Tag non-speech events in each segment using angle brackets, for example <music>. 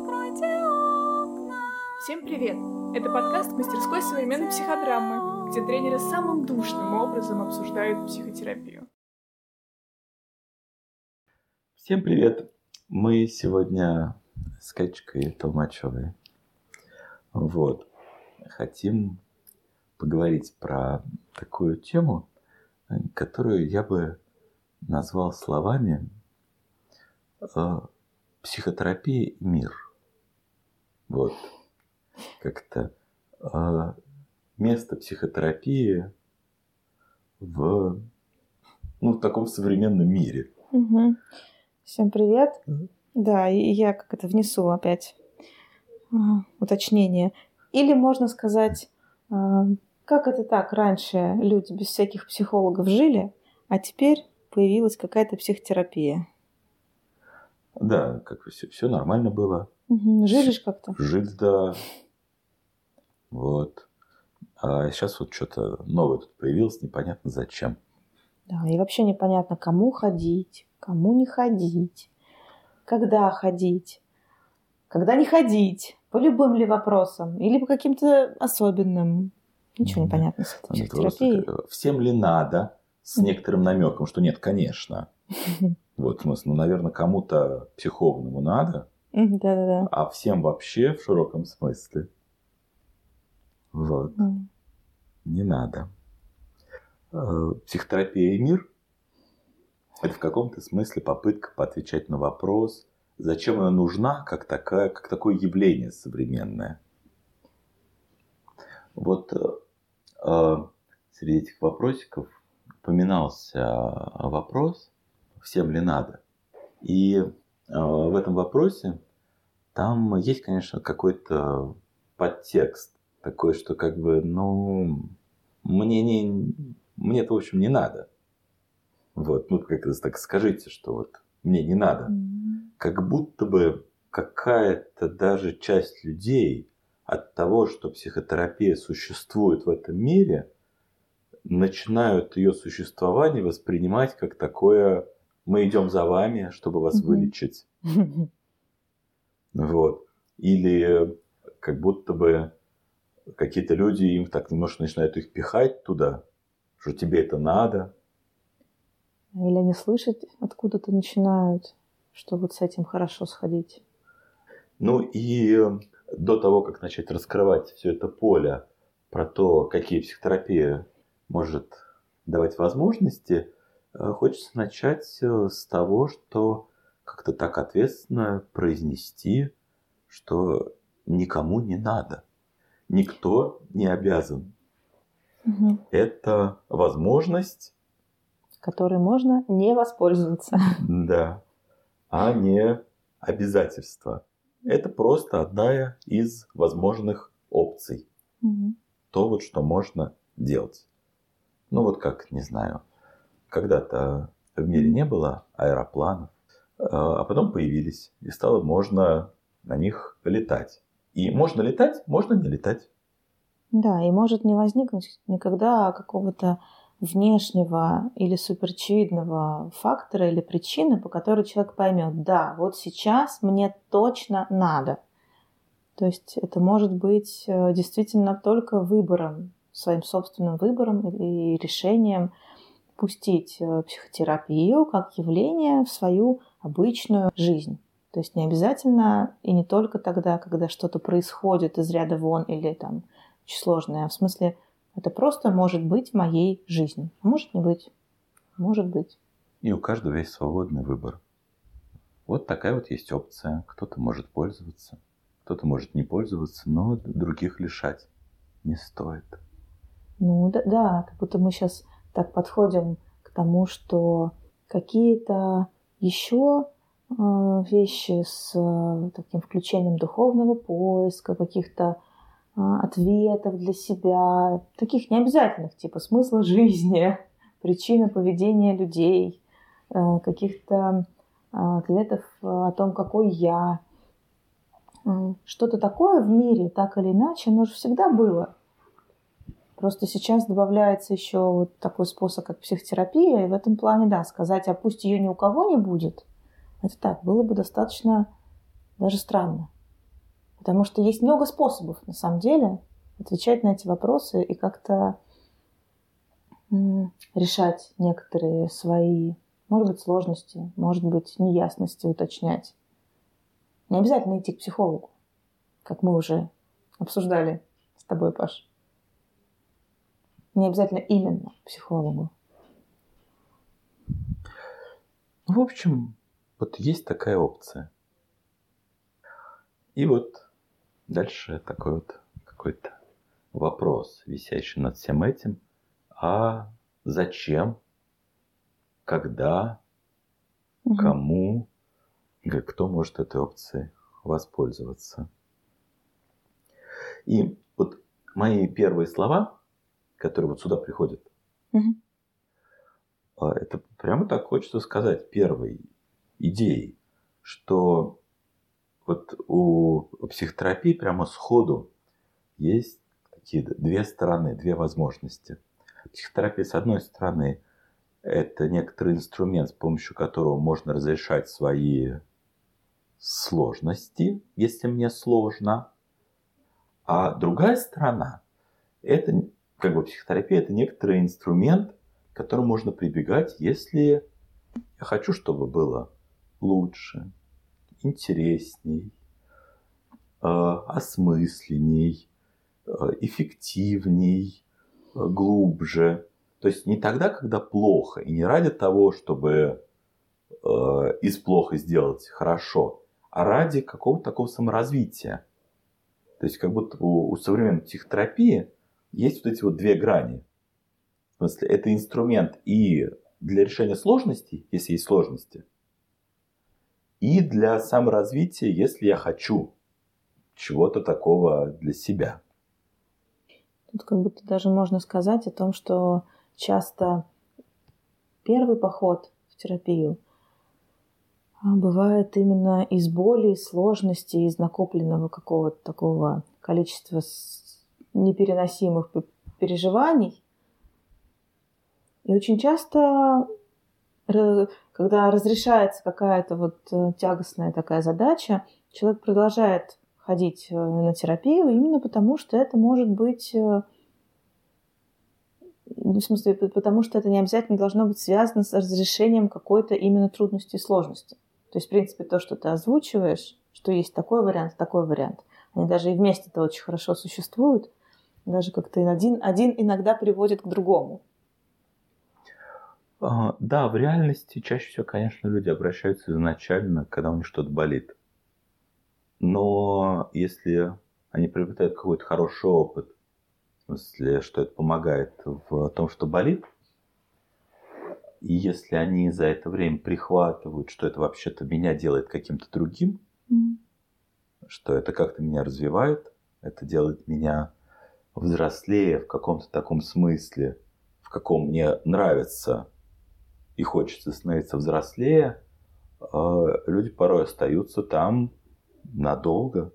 Откройте окна. Всем привет! Это подкаст мастерской современной психодрамы, где тренеры самым душным образом обсуждают психотерапию. Всем привет! Мы сегодня с Катечкой Толмачевой. Вот. Хотим поговорить про такую тему, которую я бы назвал словами э, психотерапия и мир. Вот. Как-то э, место психотерапии в, ну, в таком современном мире. Угу. Всем привет. Угу. Да, и я как это внесу опять э, уточнение. Или можно сказать, э, как это так, раньше люди без всяких психологов жили, а теперь появилась какая-то психотерапия. Да, как все, все нормально было. Угу. Жили как-то? Жили, да. Вот. А сейчас вот что-то новое тут появилось, непонятно зачем. Да, и вообще непонятно, кому ходить, кому не ходить, когда ходить, когда не ходить, по любым ли вопросам или по каким-то особенным. Ничего не понятно с этой психотерапией. Всем ли надо? С некоторым намеком, что нет, конечно. <laughs> Вот, в смысле, ну, наверное, кому-то психованному надо, да-да-да. а всем вообще в широком смысле. Вот. Mm. Не надо. Э, психотерапия и мир – это в каком-то смысле попытка поотвечать на вопрос, зачем она нужна, как, такая, как такое явление современное. Вот э, э среди этих вопросиков упоминался вопрос, всем ли надо. И в этом вопросе там есть, конечно, какой-то подтекст такой, что как бы, ну, мне не, мне это, в общем, не надо. Вот, ну, как так скажите, что вот мне не надо. Mm-hmm. Как будто бы какая-то даже часть людей от того, что психотерапия существует в этом мире, начинают ее существование воспринимать как такое мы идем за вами, чтобы вас вылечить. <laughs> Вот. Или как будто бы какие-то люди им так немножко начинают их пихать туда, что тебе это надо. Или они слышать откуда-то начинают, что вот с этим хорошо сходить. Ну и до того, как начать раскрывать все это поле про то, какие психотерапия может давать возможности, Э, хочется начать э, с того, что как-то так ответственно произнести, что никому не надо. Никто не обязан. Угу. Это возможность, которой можно не воспользоваться. <laughs> Да, а не обязательство. Это просто одна из возможных опций. Угу. То вот, что можно делать. Ну вот как, не знаю, когда-то в мире не было аэропланов, а, а потом появились, и стало можно на них летать. И можно летать, можно не летать. Да, и может не возникнуть никогда какого-то внешнего или суперочевидного фактора или причины, по которой человек поймет, да, вот сейчас мне точно надо. То есть это может быть э, действительно только выбором, своим собственным выбором и решением – пустить э, психотерапию как явление в свою обычную жизнь. То есть не обязательно и не только тогда, когда что-то происходит из ряда вон или там очень сложное, а в смысле это просто может быть в моей жизни. А может не быть. Может быть. И у каждого есть свободный выбор. Вот такая вот есть опция. Кто-то может пользоваться, кто-то может не пользоваться, но других лишать не стоит. Ну да, да как будто мы сейчас так подходим к тому, что какие-то еще э, вещи с э, таким включением духовного поиска, каких-то э, ответов для себя, таких необязательных, типа смысла жизни, <laughs> причины поведения людей, каких-то ответов о том, какой я. Что-то такое в мире, так или иначе, оно же всегда было. Просто сейчас добавляется еще вот такой способ, как психотерапия, и в этом плане, да, сказать, а пусть ее ни у кого не будет, это так, было бы достаточно даже странно. Потому что есть много способов, на самом деле, отвечать на эти вопросы и как-то решать некоторые свои, может быть, сложности, может быть, неясности уточнять. Не обязательно идти к психологу, как мы уже обсуждали с тобой, Паш. Не обязательно именно психологу. Ну, в общем, вот есть такая опция. И вот дальше такой вот какой-то вопрос, висящий над всем этим. А зачем? Когда? Мгм. Кому? Кто может этой опцией воспользоваться? И вот мои первые слова, которые вот сюда приходят, а, это прямо так хочется сказать первой идеей, что вот у психотерапии прямо сходу есть такие две стороны, две возможности. Психотерапия, с одной стороны, это некоторый инструмент, с помощью которого можно разрешать свои сложности, если мне сложно. А другая сторона, это как бы психотерапия, это некоторый инструмент, к которому можно прибегать, если я хочу, чтобы было лучше, интересней, э, осмысленней, э, эффективней, э, глубже. То есть не тогда, когда плохо, и не ради того, чтобы из плохо сделать хорошо, а ради какого-то такого саморазвития. То есть как будто у, у современной психотерапии есть вот эти вот две грани. В смысле, это инструмент и для решения сложностей, если есть сложности, и для саморазвития, если я хочу чего-то такого для себя. Тут как будто даже можно сказать о том, что часто первый поход в терапию а, бывает именно из боли, из сложности, из накопленного какого-то такого количества непереносимых переживаний. И очень часто, когда разрешается какая-то вот э, тягостная такая задача, человек продолжает ходить э, на терапию именно потому, что это может быть э, в смысле, потому что это не обязательно должно быть связано с разрешением какой-то именно трудности и сложности. То есть, в принципе, то, что ты озвучиваешь, что есть такой вариант, такой вариант, они даже и вместе-то очень хорошо существуют, даже как-то один, один иногда приводит к другому. А, Да, в реальности чаще всего, конечно, люди обращаются изначально, когда у них что-то болит. Но если они приобретают какой-то хороший опыт, в смысле, что это помогает в том, что болит, и если они за это время прихватывают, что это вообще-то меня делает каким-то другим, что это как-то меня развивает, это делает меня взрослее в каком-то таком смысле, в каком мне нравится и хочется становиться взрослее, э, люди порой остаются там надолго,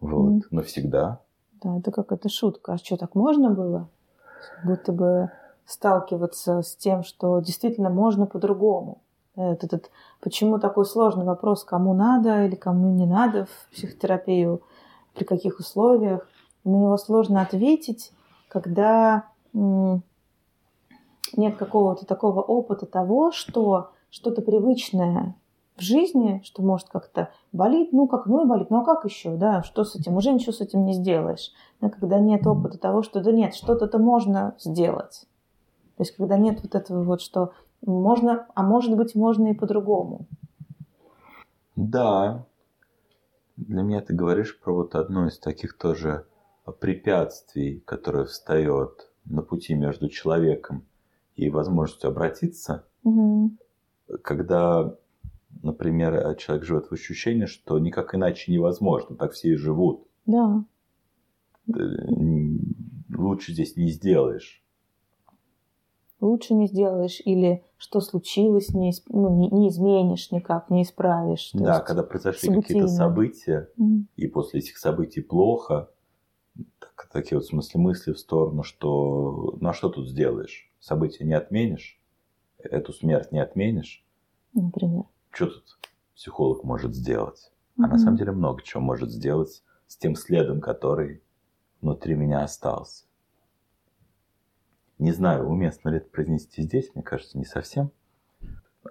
вот, Мгм. навсегда. Да, это как это шутка. А что, так можно было? Будто бы сталкиваться с тем, что действительно можно по-другому. Вот этот, почему такой сложный вопрос, кому надо или кому не надо в психотерапию, при каких условиях. На него сложно ответить, когда нет какого-то такого опыта того, что что-то привычное в жизни, что может как-то болит, ну как, ну и болит, ну а как еще, да, что с этим, уже ничего с этим не сделаешь. Да, когда нет опыта того, что да нет, что-то-то можно сделать. То есть когда нет вот этого вот, что можно, а может быть можно и по-другому. Да, для меня ты говоришь про вот одно из таких тоже препятствий, которое встает на пути между человеком и возможностью обратиться, Мгм. когда, например, человек живет в ощущении, что никак иначе невозможно, так все и живут. Да, Лучше здесь не сделаешь. лучше не сделаешь или что случилось, не, исп- ну, не, не изменишь никак, не исправишь. Да, есть- когда произошли какие-то события, Мгм. и после этих событий плохо, так- такие вот в смысле мысли в сторону, что ну а что тут сделаешь? События не отменишь, эту смерть не отменишь. Например. Что тут психолог может сделать? А на Мгм. самом деле много чего может сделать с тем следом, который внутри меня остался. Не знаю, уместно ли это произнести здесь, мне кажется, не совсем.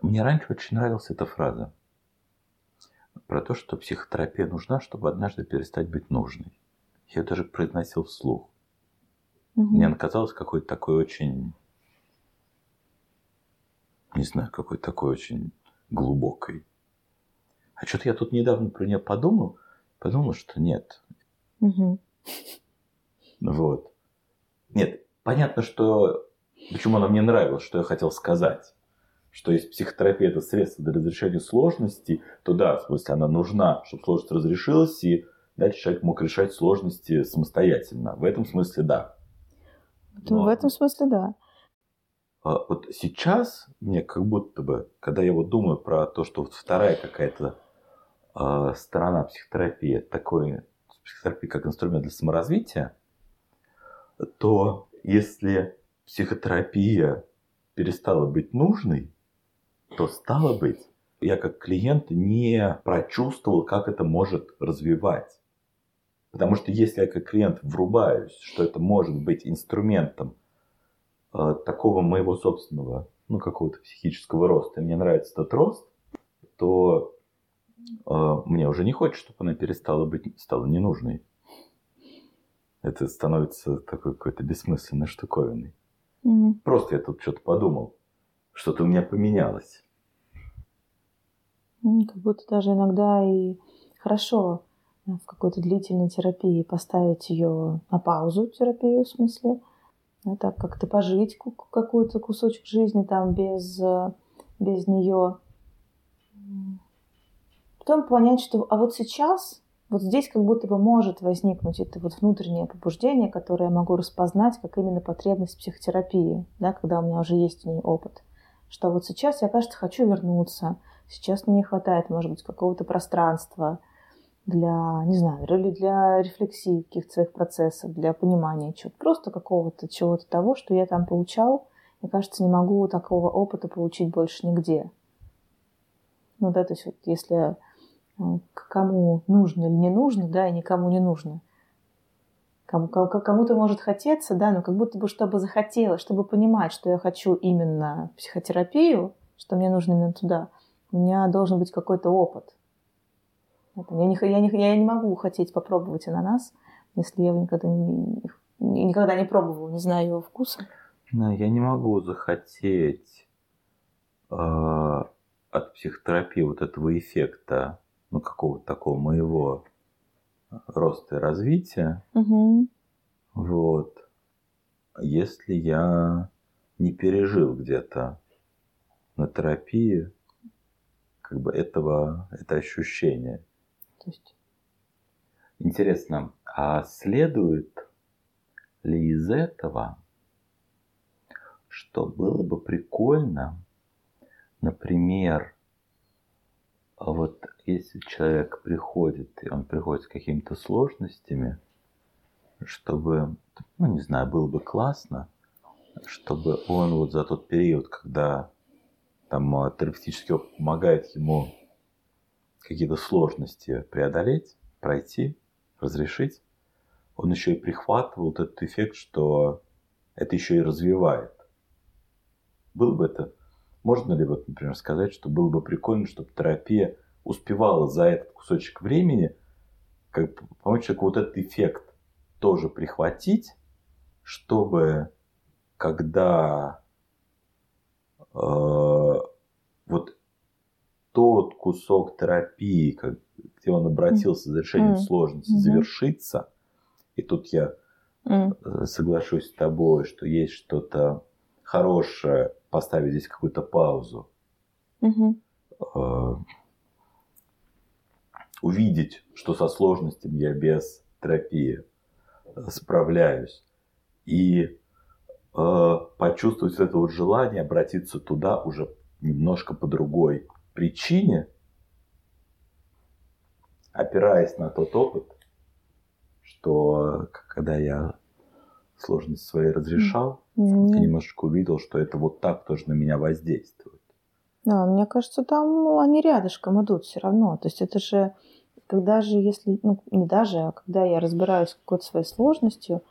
Мне раньше очень нравилась эта фраза про то, что психотерапия нужна, чтобы однажды перестать быть нужной. Я ее даже произносил вслух. Мгм. Мне она казалась какой-то такой очень, не знаю, какой-то такой очень глубокой. А что-то я тут недавно про нее подумал, подумал, что нет. Мгм. Вот. Нет, понятно, что почему она мне нравилась, что я хотел сказать. Что если психотерапия это средство для разрешения сложностей, то да, в смысле она нужна, чтобы сложность разрешилась, и дальше человек мог решать сложности самостоятельно. В этом смысле да. Но- В этом смысле, да. А Вот сейчас мне как будто бы, когда я вот думаю про то, что вот вторая какая-то а, сторона психотерапии, такой психотерапия как инструмент для саморазвития, то если психотерапия перестала быть нужной, то стало быть, я как клиент не прочувствовал, как это может развивать. Потому что если я как клиент врубаюсь, что это может быть инструментом э, такого моего собственного, ну, какого-то психического роста, и мне нравится этот рост, то э, мне уже не хочется, чтобы она перестала быть, стала ненужной. Это становится такой какой-то бессмысленной штуковиной. Мгм. Просто я тут что-то подумал, что-то у меня поменялось. М, Как будто даже иногда и хорошо в какой-то длительной терапии поставить ее на паузу, терапию в смысле, да, так как-то пожить какой-то кусочек жизни там без, без нее. Потом понять, что а вот сейчас, вот здесь как будто бы может возникнуть это вот внутреннее побуждение, которое я могу распознать как именно потребность психотерапии, да, когда у меня уже есть у нее опыт. Что вот сейчас я, кажется, хочу вернуться, Сейчас мне не хватает, может быть, какого-то пространства для, не знаю, или для рефлексии каких-то своих процессов, для понимания чего-то, просто какого-то чего-то того, что я там получал. Мне кажется, не могу такого опыта получить больше нигде. Ну да, то есть вот если э, кому нужно или не нужно, да, и никому не нужно. Кому, кому- кому-то может хотеться, да, но как будто бы чтобы захотелось, чтобы понимать, что я хочу именно психотерапию, что мне нужно именно туда, у меня должен быть какой-то опыт. Я не, я, не, я не могу хотеть попробовать ананас, если я его никогда не, никогда не пробовала, не знаю его вкуса. Но я не могу захотеть э, от психотерапии вот этого эффекта, ну, какого-то такого моего роста и развития, Угу. вот, если я не пережил где-то на терапии как бы этого, это ощущение. Есть, Интересно, а следует ли из этого, что было бы прикольно, например, вот если человек приходит, и он приходит с какими-то сложностями, чтобы, ну не знаю, было бы классно, чтобы он вот за тот период, когда там а, терапевтический помогает ему какие-то сложности преодолеть, пройти, разрешить, он еще и прихватывал этот эффект, что это еще и развивает. Было бы это, можно ли вот, например, сказать, что было бы прикольно, чтобы терапия успевала за этот кусочек времени, как помочь человеку вот этот эффект тоже прихватить, чтобы когда э, вот тот кусок терапии, как, где он обратился за решением Мгм. сложности, Мгм. завершится, и тут я э, соглашусь с тобой, что есть что-то хорошее, поставить здесь какую-то паузу, мгм, э, увидеть, что со сложностями я без терапии э, справляюсь, и э, почувствовать это вот желание обратиться туда уже немножко по другой причине, опираясь на тот опыт, что когда я сложности свои разрешал, м. я немножечко увидел, что это вот так тоже на меня воздействует. Да, мне кажется, там ну, они рядышком идут все равно. То есть это же когда же, если, ну, не даже, а когда я разбираюсь с какой-то своей сложностью,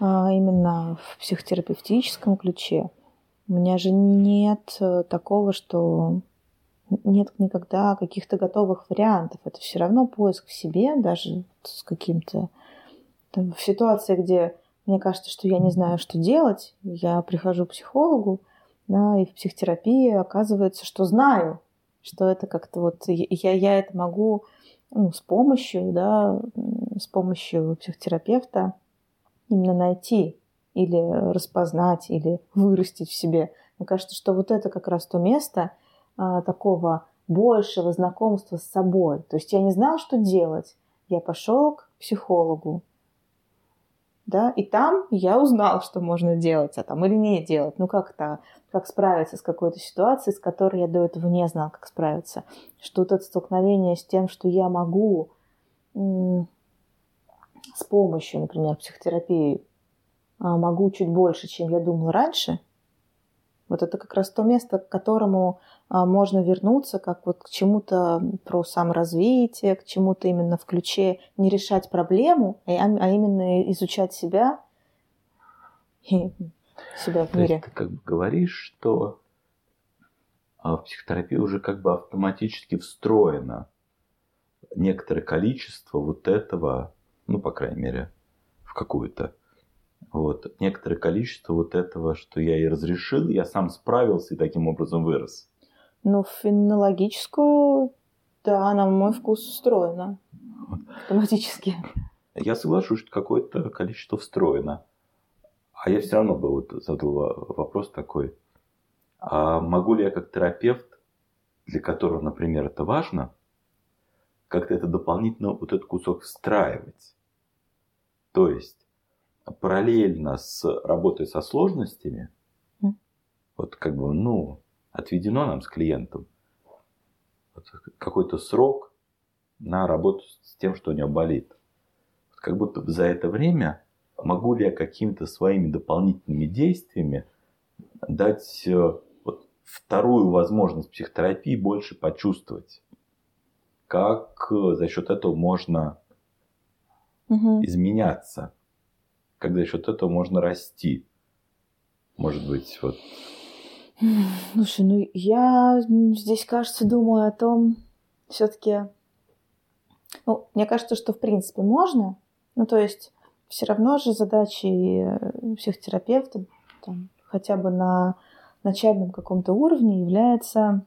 а именно в психотерапевтическом ключе, у меня же нет э, такого, что нет никогда каких-то готовых вариантов. Это все равно поиск в себе, даже с каким-то... В ситуации, где мне кажется, что я не знаю, что делать, я прихожу к психологу, да, и в психотерапии оказывается, что знаю, что это как-то вот я, я это могу ну, с помощью, да, с помощью психотерапевта именно найти или распознать, или вырастить в себе. Мне кажется, что вот это как раз то место такого большего знакомства с собой. То есть я не знала, что делать. Я пошел к психологу, да, и там я узнал, что можно делать, а там или не делать. Ну как-то, как справиться с какой-то ситуацией, с которой я до этого не знал, как справиться. Что это столкновение с тем, что я могу с помощью, например, психотерапии, а, могу чуть больше, чем я думала раньше – вот это как раз то место, к которому а, можно вернуться, как вот к чему-то про саморазвитие, к чему-то именно в ключе не решать проблему, а, а именно изучать себя и себя в то мире. Есть ты как бы говоришь, что а, в психотерапии уже как бы автоматически встроено некоторое количество вот этого, ну, по крайней мере, в какую-то вот, некоторое количество вот этого, что я и разрешил, я сам справился и таким образом вырос. Ну, фенологическую, да, на мой вкус устроена автоматически. Я соглашусь, что какое-то количество встроено. А я все равно бы вот задал вопрос такой. А могу ли я как терапевт, для которого, например, это важно, как-то это дополнительно вот этот кусок встраивать? То есть параллельно с работой со сложностями, mm. вот как бы, ну, отведено нам с клиентом вот какой-то срок на работу с тем, что у него болит. Вот как будто за это время могу ли я какими-то своими дополнительными действиями дать э, вот, вторую возможность психотерапии больше почувствовать. Как э, за счет этого можно угу. изменяться как за счет этого можно расти. Может быть, вот. Слушай, ну я здесь, кажется, думаю о том, все-таки, ну, мне кажется, что в принципе можно, ну, то есть все равно же задачей э, психотерапевта там, хотя бы на начальном каком-то уровне является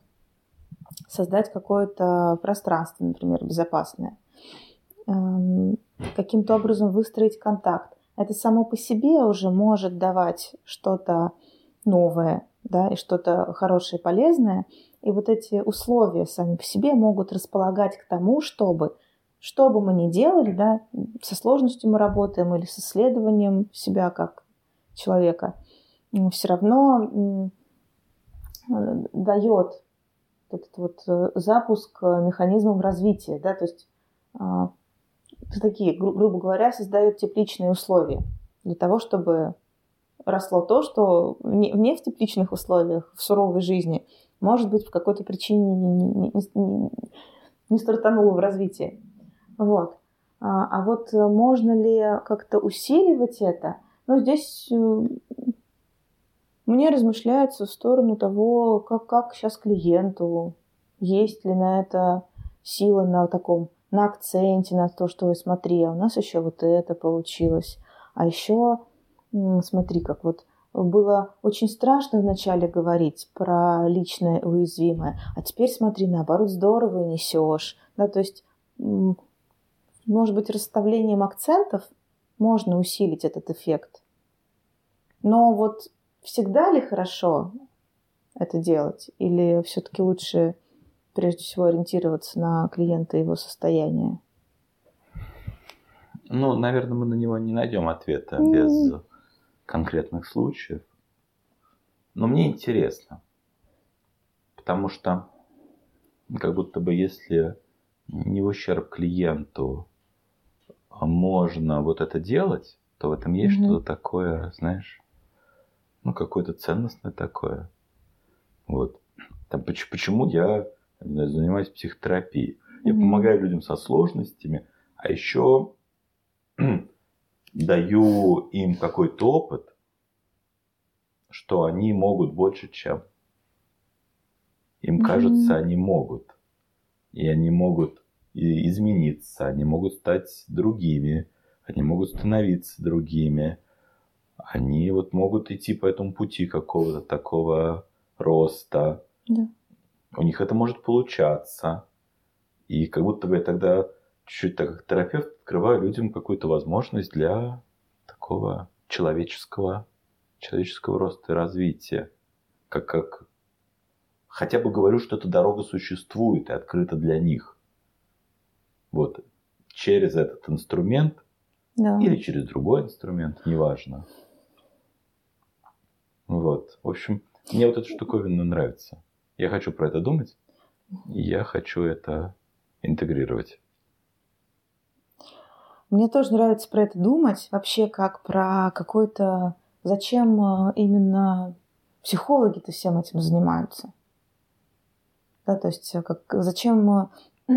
создать какое-то пространство, например, безопасное, эм, каким-то образом выстроить контакт это само по себе уже может давать что-то новое, да, и что-то хорошее, полезное. И вот эти условия сами по себе могут располагать к тому, чтобы, что бы мы ни делали, да, со сложностью мы работаем или с исследованием себя как человека, все равно дает этот вот э, запуск механизмов развития, да, то есть а, такие, гру- грубо говоря, создают тепличные условия для того, чтобы росло то, что не, в тепличных условиях, в суровой жизни, может быть, по какой-то причине не, не, не, стартануло в развитии. Вот. А, а вот можно ли как-то усиливать это? Ну, здесь э, мне размышляется в сторону того, как, как сейчас клиенту, есть ли на это сила на таком на акценте, на то, что смотри, а у нас еще вот это получилось. А еще смотри, как вот было очень страшно вначале говорить про личное уязвимое, а теперь смотри, наоборот, здорово несешь. Да, то есть, может быть, расставлением акцентов можно усилить этот эффект. Но вот всегда ли хорошо это делать? Или все-таки лучше прежде всего ориентироваться на клиента и его состояние? Ну, наверное, мы на него не найдем ответа mm. без конкретных случаев. Но мне интересно, потому что как будто бы если не в ущерб клиенту можно вот это делать, то в этом есть mm-hmm. что-то такое, знаешь, ну, какое-то ценностное такое. Вот. Там, почему я занимаюсь психотерапией. Я Мгм. помогаю людям со сложностями, а еще <clears throat> даю им какой-то опыт, что они могут больше, чем им кажется, они могут. И они могут измениться, они могут стать другими, они могут становиться другими. Они вот могут идти по этому пути какого-то такого роста. Да. У них это может получаться. И как будто бы я тогда чуть-чуть так как терапевт открываю людям какую-то возможность для такого человеческого, человеческого роста и развития. Как, как хотя бы говорю, что эта дорога существует и открыта для них. Вот через этот инструмент Да. или через другой инструмент, неважно. Вот. В общем, мне вот эта штуковина нравится. Я хочу про это думать, я хочу это интегрировать. Мне тоже нравится про это думать, вообще как про какой-то... Зачем э, именно психологи-то всем этим занимаются? Да, то есть э, как, зачем э, <clears throat>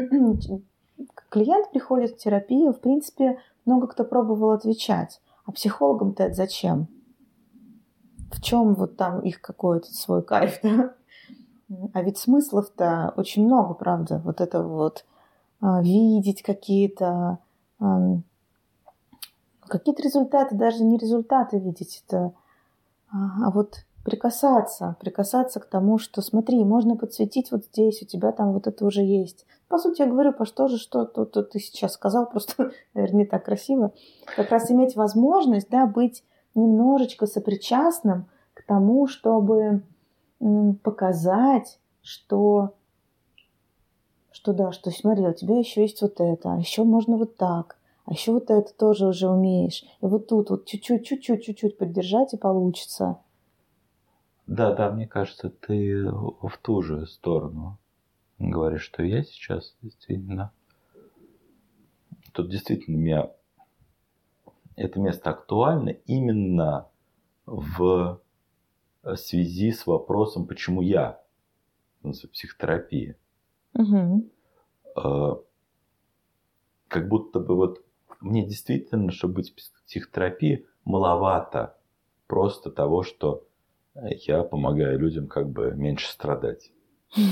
клиент приходит в терапию, в принципе, много кто пробовал отвечать. А психологам-то это зачем? В чем вот там их какой-то свой кайф, <laughs> да? А ведь смыслов-то очень много, правда. Вот это вот а, видеть какие-то ам, какие-то результаты, даже не результаты видеть, это, а, а вот прикасаться, прикасаться к тому, что смотри, можно подсветить вот здесь, у тебя там вот это уже есть. По сути, я говорю, по что же, что то, то ты сейчас сказал, просто, <laughs> наверное, не так красиво. Как раз иметь возможность, да, быть немножечко сопричастным к тому, чтобы показать, что что да, что смотри, у тебя еще есть вот это, а еще можно вот так, а еще вот это тоже уже умеешь. И вот тут вот чуть-чуть, чуть-чуть, чуть-чуть поддержать и получится. Да, да, мне кажется, ты в ту же сторону говоришь, что я сейчас действительно. Тут действительно меня это место актуально именно в связи с вопросом, почему я в психотерапии. Угу. Э, Как будто бы вот мне действительно, чтобы быть в психотерапии, маловато просто того, что я помогаю людям как бы меньше страдать. <laughs>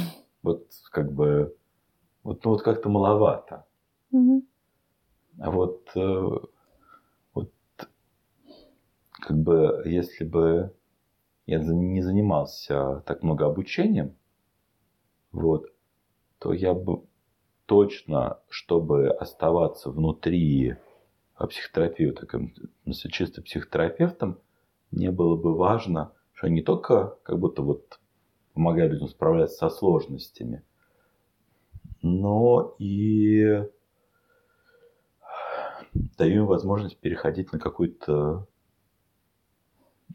Вот как бы, вот, ну вот как-то маловато. Угу. А вот, э, вот как бы, если бы я не занимался так много обучением, вот, то я бы точно, чтобы оставаться внутри а, в смысле, чисто психотерапевтом, мне было бы важно, что не только как будто вот помогаю людям справляться со сложностями, но и даю им возможность переходить на какой-то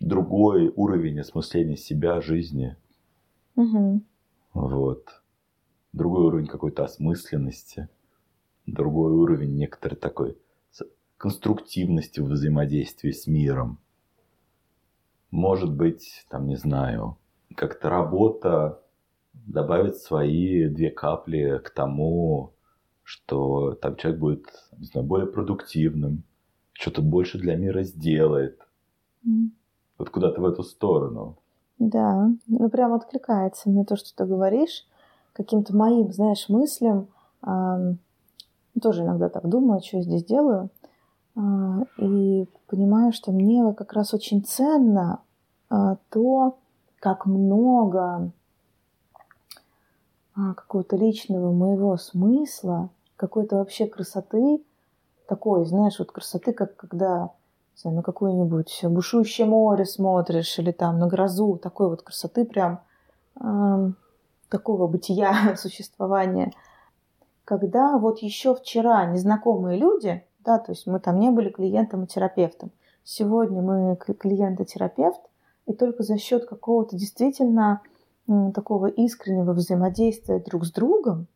другой уровень осмысления себя, жизни. Угу. Вот. Другой уровень какой-то осмысленности. Другой уровень некоторой такой конструктивности в взаимодействии с миром. Может быть, там, не знаю, как-то работа добавит свои две капли к тому, что там человек будет, не знаю, более продуктивным, что-то больше для мира сделает. Вот куда-то в эту сторону. Да, ну прям откликается мне то, что ты говоришь, каким-то моим, знаешь, мыслям. ам, тоже иногда так думаю, что я здесь делаю. А, и понимаю, что мне как раз очень ценно а, то, как много а, какого-то личного моего смысла, какой-то вообще красоты, такой, знаешь, вот красоты, как когда на какое-нибудь бушующее море смотришь или там на грозу, такой вот красоты прям эм, такого бытия, <laughs> существования, когда вот еще вчера незнакомые люди, да, то есть мы там не были клиентом и терапевтом, сегодня мы клиент и терапевт, и только за счет какого-то действительно м, такого искреннего взаимодействия друг с другом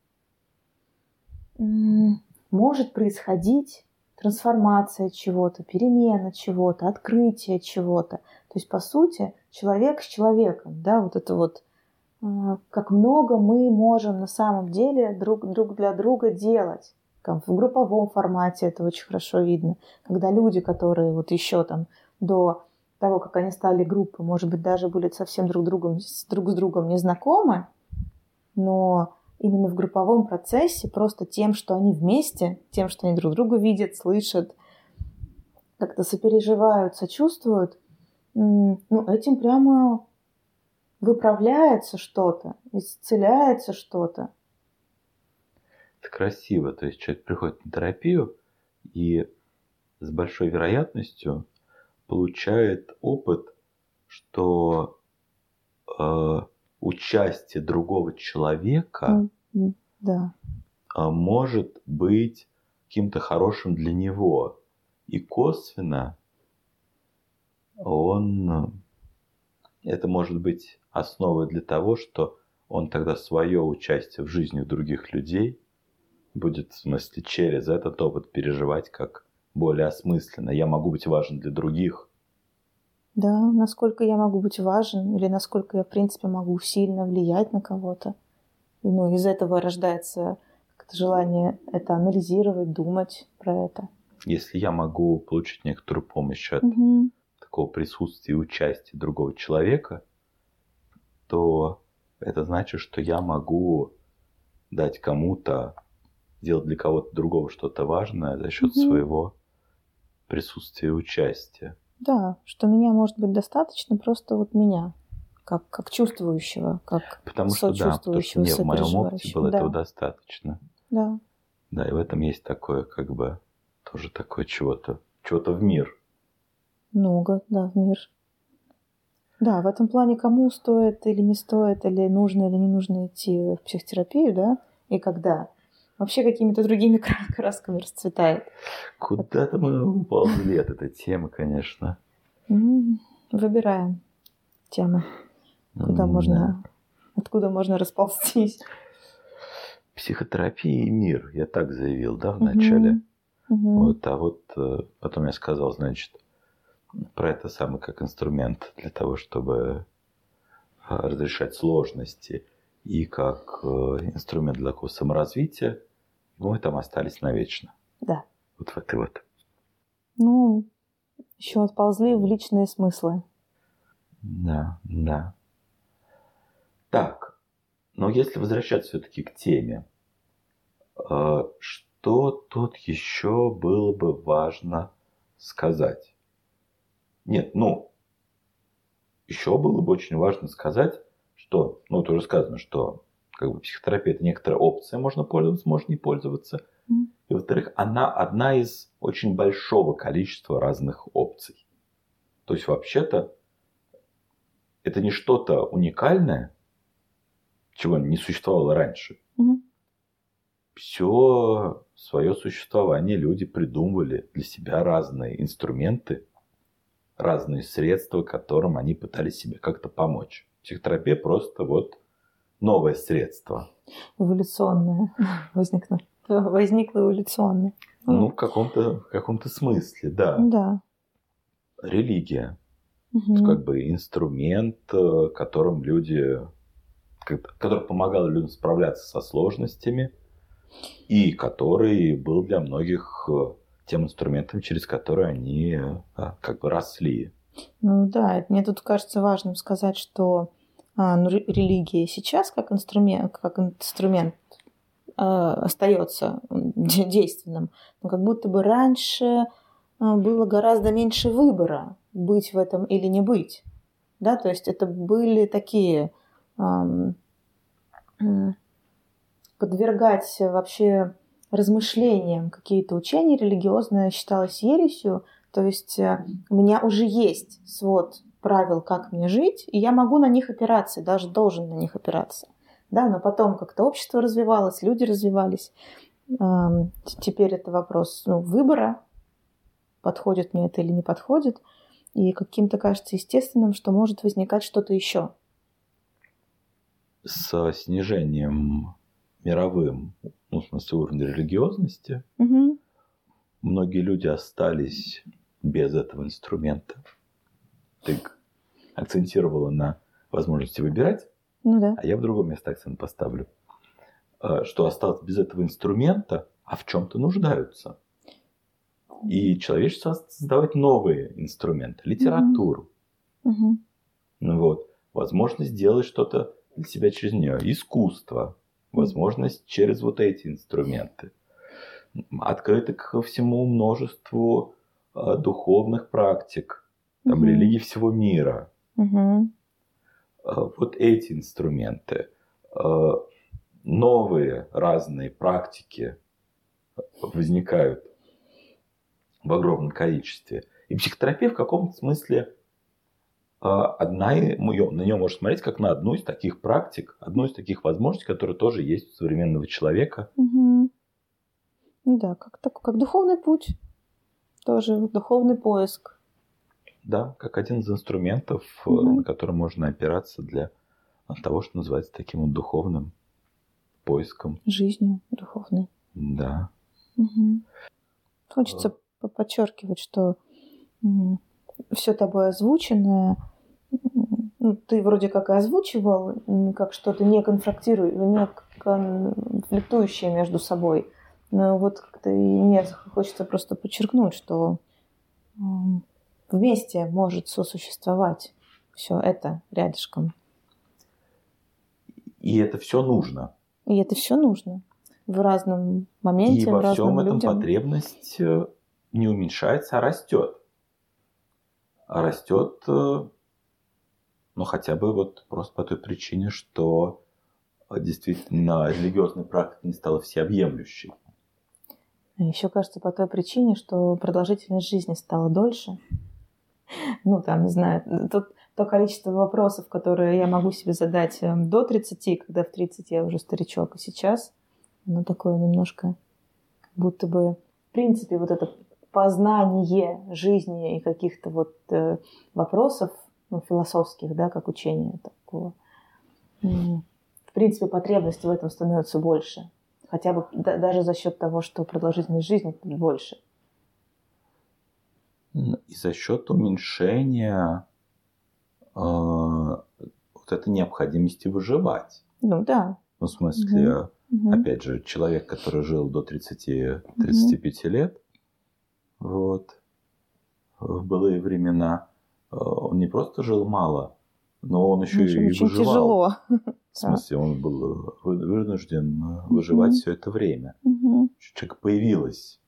м, может происходить трансформация чего-то, перемена чего-то, открытие чего-то. То есть, по сути, человек с человеком, да, вот это вот а, как много мы можем на самом деле друг, друг для друга делать. В групповом формате это очень хорошо видно. Когда люди, которые вот еще там до того, как они стали группой, может быть, даже были совсем друг, другом, друг с другом не знакомы, но именно в групповом процессе просто тем, что они вместе, тем, что они друг друга видят, слышат, как-то сопереживают, сочувствуют, ну, этим прямо выправляется что-то, исцеляется что-то. Это красиво. То есть человек приходит на терапию и с большой вероятностью получает опыт, что э, участие другого человека да. э, может быть каким-то хорошим для него. И косвенно он это может быть основой для того, что он тогда свое участие в жизни других людей будет, в смысле, через этот опыт переживать как более осмысленно. Я могу быть важен для других. Да, насколько я могу быть важен, или насколько я, в принципе, могу сильно влиять на кого-то. Ну, из этого рождается желание это анализировать, думать про это. Если я могу получить некоторую помощь от угу такого присутствия и участия другого человека, то это значит, что я могу дать кому-то, сделать для кого-то другого что-то важное за счет угу. своего присутствия и участия. Да, что меня может быть достаточно просто вот меня, как, как чувствующего, как потому что, да, потому что мне в моем опыте было да. этого достаточно. Да. Да, и в этом есть такое, как бы, тоже такое чего-то, чего-то в мир много, да, в мир. Да, в этом плане кому стоит или не стоит, или нужно или не нужно идти в психотерапию, да, и когда. Вообще какими-то другими <laughs> красками расцветает. Куда-то мы уползли от этой темы, конечно. Выбираем темы, куда можно, да. откуда можно расползтись. Психотерапия и мир, я так заявил, да, в начале. Вот, а вот э, потом я сказал, значит, про это самое как инструмент для того, чтобы а, разрешать сложности и как э, инструмент для такого саморазвития, мы там остались навечно. Да. Вот в этой вот. Ну, еще отползли в личные смыслы. Да, да. Так, но если возвращаться все-таки к теме, э, что тут еще было бы важно сказать? Нет, ну, еще было бы очень важно сказать, что, ну, это уже сказано, что как бы психотерапия это некоторая опция, можно пользоваться, можно не пользоваться. Mm. И во-вторых, она одна из очень большого количества разных опций. То есть вообще-то это не что-то уникальное, чего не существовало раньше. Mm. Все свое существование люди придумывали для себя разные инструменты, разные средства, которым они пытались себе как-то помочь. Психотерапия просто вот новое средство. Эволюционное возникло. Возникло эволюционно. Ну, в каком-то, в каком-то смысле, да. Да. Религия. Угу. Это как бы инструмент, э, которым люди, который помогал людям справляться со сложностями и который был для многих э, тем инструментом, через который они а, как бы росли. Ну да, мне тут кажется важным сказать, что религия сейчас как инструмент, как инструмент а, остается действенным, но как будто бы раньше а, было гораздо меньше выбора быть в этом или не быть. Да, то есть это были такие подвергать вообще размышлениям какие-то учения религиозные считалось ересью. То есть э, у меня уже есть свод правил, как мне жить, и я могу на них опираться, даже должен на них опираться. Да, но потом как-то общество развивалось, люди развивались. Теперь это вопрос ну, выбора, подходит мне это или не подходит. И каким-то кажется естественным, что может возникать что-то еще. С снижением мировым, ну, в смысле уровня религиозности, угу. многие люди остались без этого инструмента. Ты акцентировала на возможности выбирать, Ну да. А я в другом месте акцент поставлю. Э, Что осталось без этого инструмента, а в чем-то нуждаются. И человечество создавать новые инструменты, литературу. Мгм. Ну вот. Возможность сделать что-то для себя через нее. Искусство. Возможность через вот эти инструменты. М, Открыты ко всему множеству э, духовных практик, там, Мгм. религий всего мира. Э, Вот эти инструменты. Э, Новые разные практики возникают в огромном количестве. И психотерапия в каком-то смысле э, одна, на нее можно смотреть как на одну из таких практик, одну из таких возможностей, которые тоже есть у современного человека. Ну да, как, так, как духовный путь. Тоже духовный поиск. Да, как один из инструментов, э, Мгм. на который можно опираться для того, что называется таким вот духовным поиском. Жизнью духовной. Да. Мгм. Хочется по- подчеркивать, что все тобой озвученное, ну, ты вроде как и озвучивал, как что-то не конфликтиру- не конфликтующее между собой. Но вот как-то и мне хочется просто подчеркнуть, что вместе может сосуществовать все это рядышком. И это все нужно. И это все нужно в разном моменте, И во разным всем этом людям. потребность э, не уменьшается, а растет. А растет, э, ну, хотя бы вот просто по той причине, что действительно религиозная практика не стала всеобъемлющей. Еще кажется по той причине, что продолжительность жизни стала дольше. <laughs> Ну, там, не знаю, тут то количество вопросов, которые я могу себе задать э, до 30, когда в 30 я уже старичок, и сейчас, оно такое немножко, как будто бы, в принципе, вот это познание жизни и каких-то вот э, вопросов ну, философских, да, как учение такого, в принципе, потребности в этом становится больше. Хотя бы да- даже за счет того, что продолжительность жизни больше. И за счет уменьшения э, вот этой необходимости выживать. Ну да. Ну, в смысле, Мгм. опять же, человек, который жил до 30-35 лет, вот, в былые времена, э, он не просто жил мало, но он еще Очень, и очень выживал. тяжело. В смысле, он был вы- вынужден э, выживать Мгм. все это время. Мгм. У человека появилось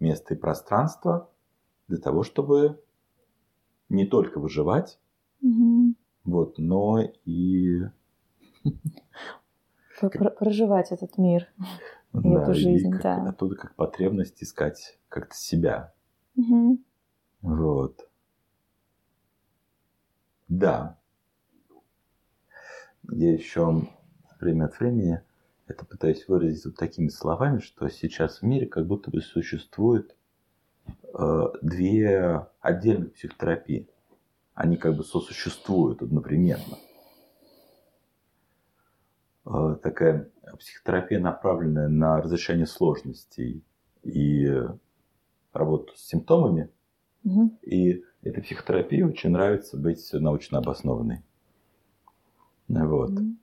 место и пространство для того, чтобы не только выживать, Мгм. вот, но и Про- про- Проживать этот мир. <laughs> да, эту и жизнь, как- да. оттуда как потребность искать как-то себя. Мгм. Вот. Да. Я еще время от времени это пытаюсь выразить вот такими словами, что сейчас в мире как будто бы существует две отдельных психотерапии. Они как бы сосуществуют одновременно. Э, такая психотерапия, направленная на разрешение сложностей и работу с симптомами, Мгм. и этой психотерапии очень нравится быть научно обоснованной. Вот. Мгм.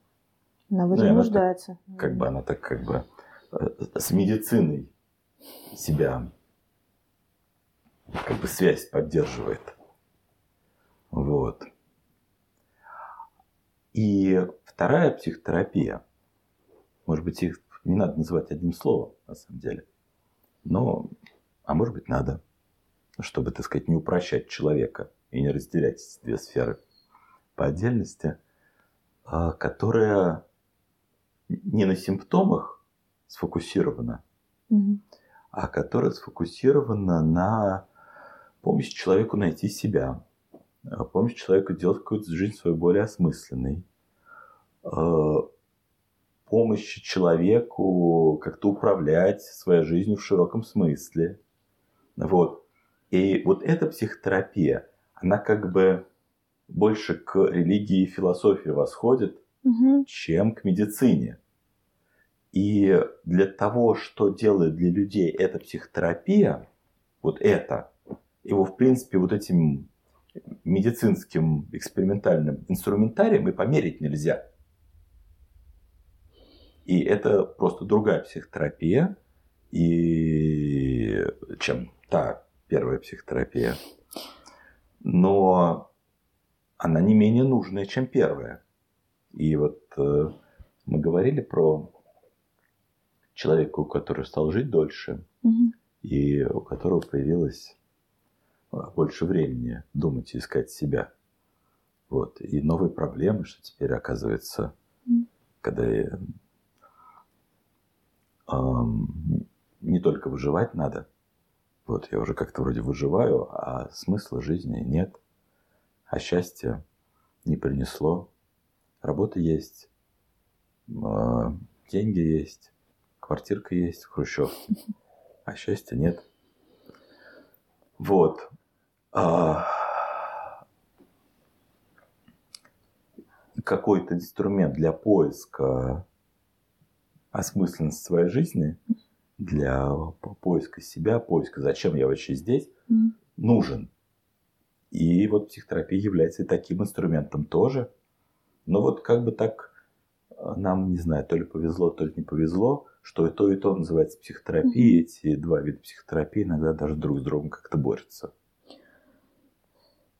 Она в Ну, этом она нуждается. Как бы она так как бы э, с медициной себя как бы связь поддерживает. Вот. И вторая психотерапия, может быть, их не надо называть одним словом, на самом деле. Но, а может быть, надо, чтобы, так сказать, не упрощать человека и не разделять эти две сферы по отдельности, а, которая не на симптомах сфокусирована, Мгм. а которая сфокусирована на помощи человеку найти себя, а, помощь человеку делать какую-то жизнь свою более осмысленной, э, помощи человеку как-то управлять своей жизнью в широком смысле. Вот. И вот эта психотерапия, она как бы больше к религии и философии восходит, Мгм. чем к медицине. И для того, что делает для людей эта психотерапия, вот это, его, в принципе, вот этим медицинским экспериментальным инструментарием и померить нельзя. И это просто другая психотерапия, и чем та первая психотерапия. Но она не менее нужная, чем первая. И вот э, мы говорили про человека, который стал жить дольше, Мгм. и у которого появилось а, больше времени думать и искать себя. Вот. И новые проблемы, что теперь оказывается, когда я, ам, не только выживать надо, вот я уже как-то вроде выживаю, а смысла жизни нет, а счастья не принесло. Работа есть, а, деньги есть, квартирка есть в Хрущевке, а счастья нет. Вот. А, Какой-то инструмент для поиска осмысленности своей жизни, для по- поиска себя, поиска, зачем я вообще здесь, Мгм. нужен. И вот психотерапия является и таким инструментом тоже. Но вот как бы так э, нам, не знаю, то ли повезло, то ли не повезло, что и то, и то называется психотерапией. Эти два вида психотерапии иногда даже друг с другом как-то борются.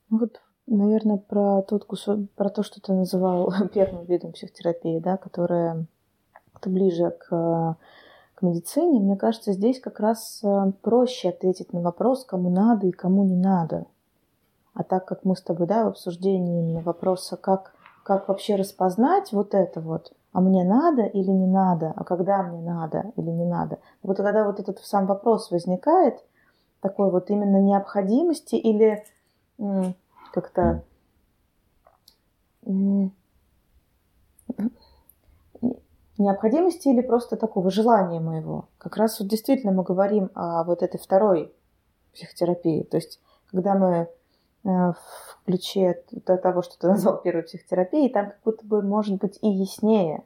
Ну Вот, наверное, про тот кусок, про то, что ты называл <laughs> первым видом психотерапии, да, которая как-то ближе к, к медицине, мне кажется, здесь как раз э, проще ответить на вопрос, кому надо и кому не надо. А так как мы с тобой, да, в обсуждении именно вопроса, как, как вообще распознать вот это вот, а мне надо или не надо, а когда мне надо или не надо. Вот когда вот этот сам вопрос возникает, такой вот именно необходимости или как-то необходимости или просто такого желания моего. Как раз вот действительно мы говорим о вот этой второй психотерапии. То есть, когда мы э, в ключе того, что ты назвал первой психотерапией, там как будто бы может быть и яснее.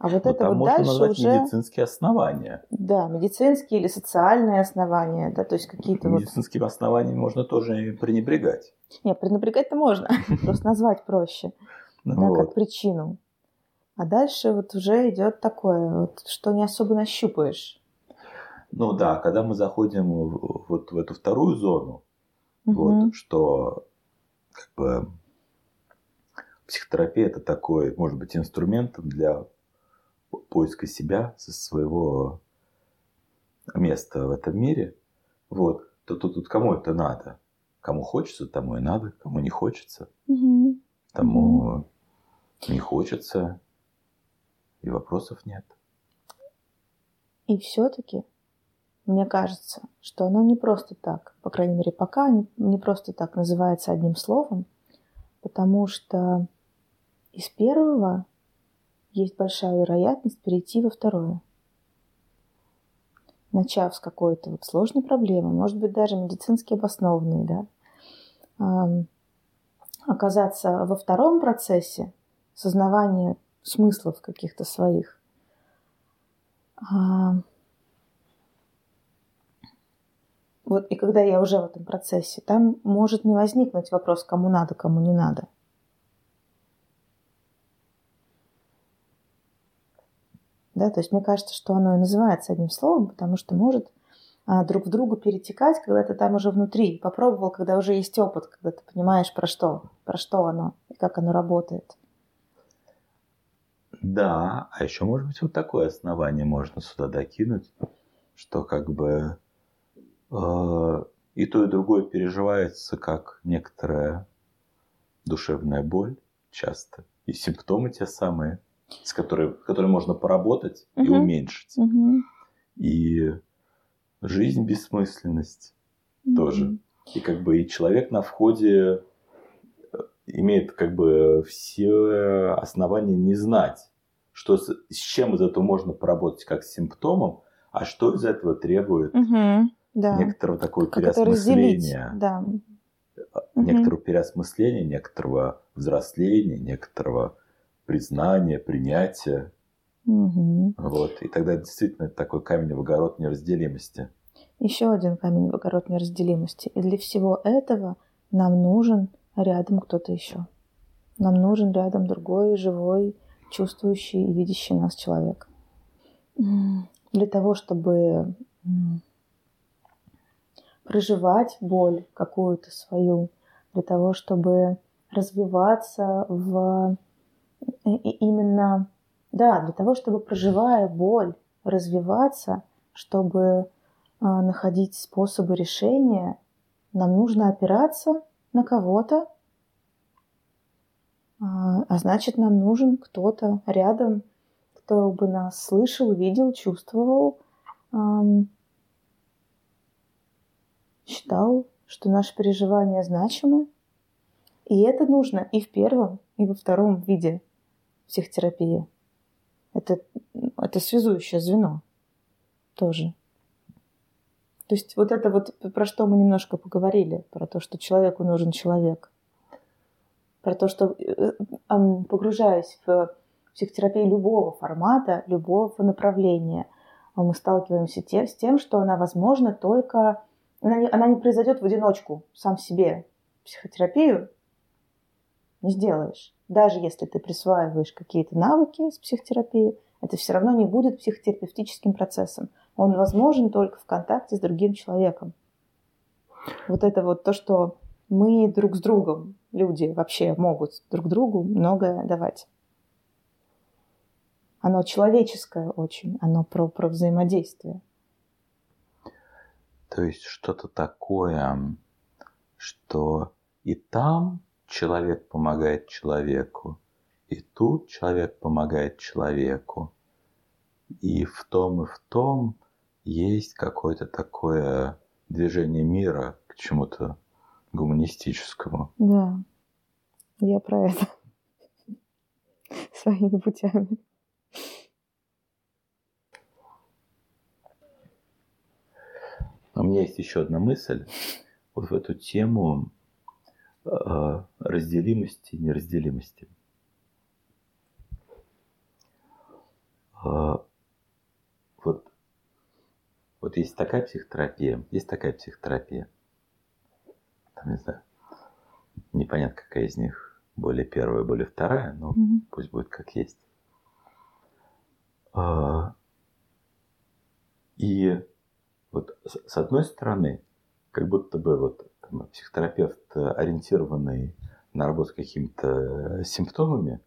А вот это вот можно дальше назвать уже, медицинские основания. да, медицинские или социальные основания, да, то есть какие-то вот Медицинскими основаниями можно тоже и пренебрегать. Нет, пренебрегать-то можно, <laughs> просто назвать проще, Ну да, как причину. А дальше вот уже идет такое, вот, что не особо нащупаешь. Ну да, когда мы заходим вот в эту вторую зону, вот, что как бы психотерапия это такой, может быть, инструментом для поиска себя со своего места в этом мире. Вот, то тут, тут кому это надо? Кому хочется, тому и надо, кому не хочется, Мгм. тому не хочется, и вопросов нет. И все-таки мне кажется, что оно не просто так, по крайней мере, пока не, не просто так называется одним словом, потому что из первого есть большая вероятность перейти во второе. Начав с какой-то вот сложной проблемы, может быть, даже медицински обоснованной, да, оказаться во втором процессе сознавания смыслов каких-то своих, а, Вот и когда я уже в этом процессе, там может не возникнуть вопрос, кому надо, кому не надо. Да, то есть мне кажется, что оно и называется одним словом, потому что может а, друг в другу перетекать, когда ты там уже внутри попробовал, когда уже есть опыт, когда ты понимаешь, про что, про что оно и как оно работает. Да, а еще, может быть, вот такое основание можно сюда докинуть, что как бы э, и то, и другое переживается как некоторая душевная боль часто, и симптомы те самые, с которыми, которые можно поработать и Мгм. уменьшить. И жизнь бессмысленность тоже. И как бы и человек на входе э, имеет как бы все основания не знать, что с, с чем из этого можно поработать как с симптомом, а что из этого требует Мгм. Да. некоторого такого Как переосмысления, Да. Некоторого переосмысления, некоторого взросления, некоторого признания, принятия. Мгм. Вот. И тогда действительно это такой камень в огород неразделимости. Еще один камень в огород неразделимости. И для всего этого нам нужен рядом кто-то еще. Нам нужен рядом другой, живой, чувствующий и видящий нас человек. Для того, чтобы проживать боль какую-то свою, для того, чтобы развиваться в именно, да, для того, чтобы проживая боль, развиваться, чтобы а, находить способы решения, нам нужно опираться на кого-то, а, а значит, нам нужен кто-то рядом, кто бы нас слышал, видел, чувствовал, считал, что наши переживания значимы. И это нужно и в первом, и во втором виде психотерапии. Это, это связующее звено тоже. То есть вот это вот, про что мы немножко поговорили, про то, что человеку нужен человек. Про то, что э, погружаясь в психотерапию любого формата, любого направления, мы сталкиваемся с тем, что она возможна только... Она не, она не произойдет в одиночку, сам себе. Психотерапию не сделаешь. Даже если ты присваиваешь какие-то навыки с психотерапии, это все равно не будет психотерапевтическим процессом он возможен только в контакте с другим человеком. Вот это вот то, что мы друг с другом, люди вообще могут друг другу многое давать. Оно человеческое очень, оно про, про взаимодействие. То есть что-то такое, что и там человек помогает человеку, и тут человек помогает человеку, и в том и в том есть какое-то такое движение мира к чему-то гуманистическому. Да, я про это <laughs> своими путями. У меня есть еще одна мысль вот в эту тему э, разделимости, неразделимости. Э, вот вот есть такая психотерапия, есть такая психотерапия. Там, не знаю, непонятно, какая из них более первая, более вторая, но mm-hmm. пусть будет как есть. А, и вот с одной стороны, как будто бы вот психотерапевт, ориентированный на работу с какими-то симптомами,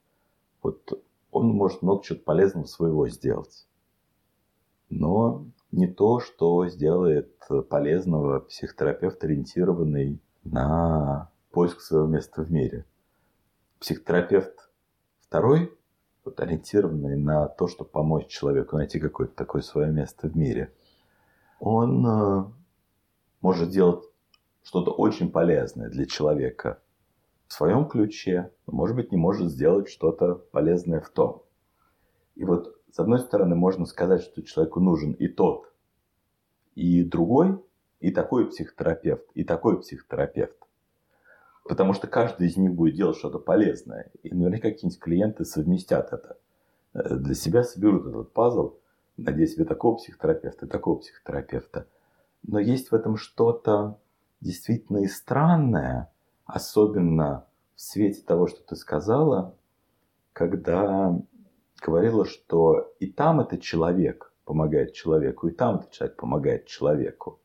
вот он может много чего полезного своего сделать. Но не то, что сделает полезного психотерапевт, ориентированный на поиск своего места в мире. Психотерапевт второй, вот, ориентированный на то, чтобы помочь человеку найти какое-то такое свое место в мире, он э, может делать что-то очень полезное для человека в своем ключе, но, может быть, не может сделать что-то полезное в том. И вот с одной стороны, можно сказать, что человеку нужен и тот, и другой, и такой психотерапевт, и такой психотерапевт. Потому что каждый из них будет делать что-то полезное. И наверняка какие-нибудь клиенты совместят это. Э, для себя соберут этот пазл, найдя себе такого психотерапевта такого психотерапевта. Но есть в этом что-то действительно и странное, особенно в свете того, что ты сказала, когда говорила, что и там это человек помогает человеку, и там этот человек помогает человеку.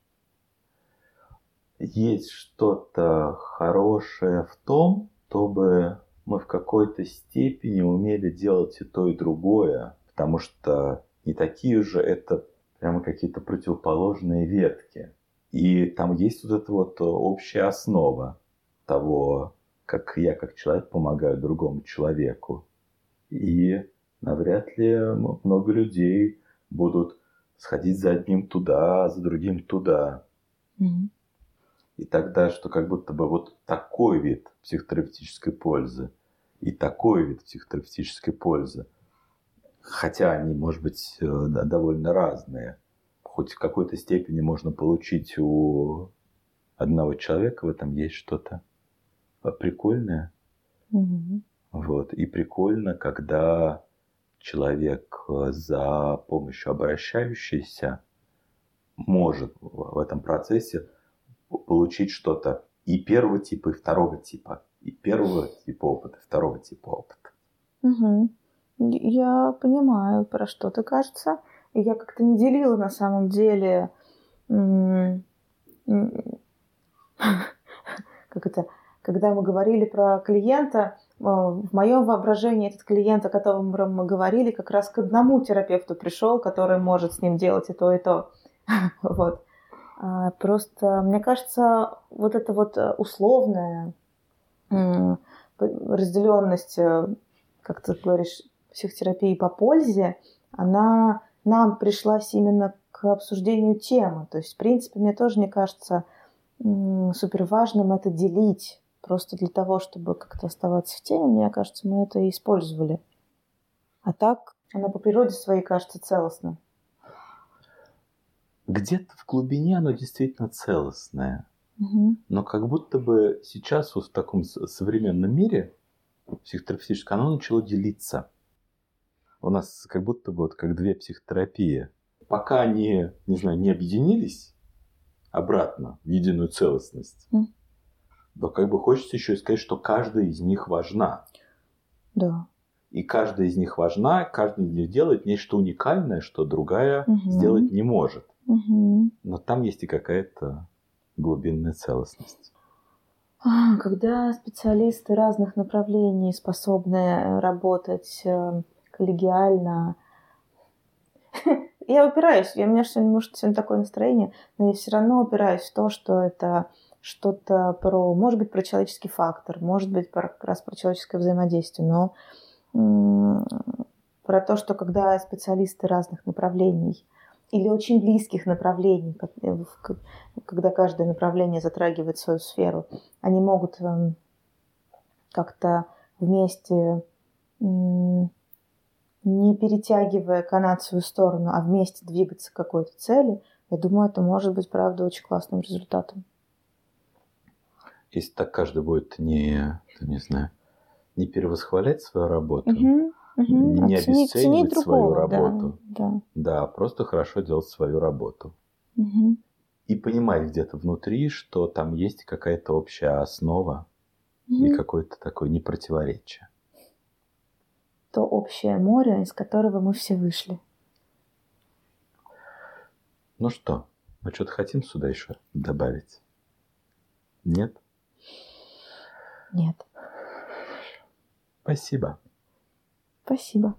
Есть что-то хорошее в том, чтобы мы в какой-то степени умели делать и то, и другое, потому что не такие же это прямо какие-то противоположные ветки. И там есть вот эта вот общая основа того, как я как человек помогаю другому человеку. И навряд ли много людей будут сходить за одним туда, за другим туда. Mm-hmm. И тогда, что как будто бы вот такой вид психотерапевтической пользы и такой вид психотерапевтической пользы, хотя они, может быть, э, довольно разные, хоть в какой-то степени можно получить у одного человека, в этом есть что-то прикольное. Mm-hmm. Вот. И прикольно, когда человек э, за помощью обращающийся может в этом процессе получить что-то и первого типа, и второго типа, и первого типа опыта, и второго типа опыта. Угу. Я понимаю, про что ты, кажется. Я как-то не делила на самом деле... <laughs> Как это? Когда мы говорили про клиента, э, в моем воображении этот клиент, о котором мы говорили, как раз к одному терапевту пришел, который может с ним делать и то, и то. <laughs> Вот. А, Просто, мне кажется, вот эта вот э, условная разделенность, э, как ты говоришь, психотерапии по пользе, она нам пришлась именно к обсуждению темы. То есть, в принципе, мне тоже не кажется супер важным это делить. Просто для того, чтобы как-то оставаться в теме, мне кажется, мы это и использовали. А так, она по природе своей кажется целостна. Где-то в глубине оно действительно целостное. Угу. Но как будто бы сейчас вот в таком современном мире психотерапевтическом оно начало делиться. У нас как будто бы вот как две психотерапии. Пока они, не знаю, не объединились обратно в единую целостность, Мгм. то как бы хочется еще и сказать, что каждая из них важна. Да. И каждая из них важна, каждая из них делает нечто уникальное, что другая Мгм. сделать не может. Угу. Но там есть и какая-то глубинная целостность. А, Когда специалисты разных направлений способны э, работать э, коллегиально, <laughs> я упираюсь, я, у меня сегодня, может, сегодня такое настроение, но я все равно упираюсь в то, что это что-то про, может быть, про человеческий фактор, может быть, про, как раз про человеческое взаимодействие, но про то, что когда специалисты разных направлений или очень близких направлений, э, когда каждое направление затрагивает свою сферу, они могут эм, как-то вместе, не перетягивая канат в свою сторону, а вместе двигаться к какой-то цели, я думаю, это может быть, правда, очень классным результатом. Если так каждый будет не, не знаю, не перевосхвалять свою работу, Мгм, мгм. Не Оценить- обесценивать ценить свою другого, да, работу. Да. да, просто хорошо делать свою работу. Мгм. И понимать где-то внутри, что там есть какая-то общая основа и Мгм. какое-то такое непротиворечие. То общее море, из которого мы все вышли. Ну что, мы что-то хотим сюда еще добавить? Нет? Нет. Спасибо. Спасибо.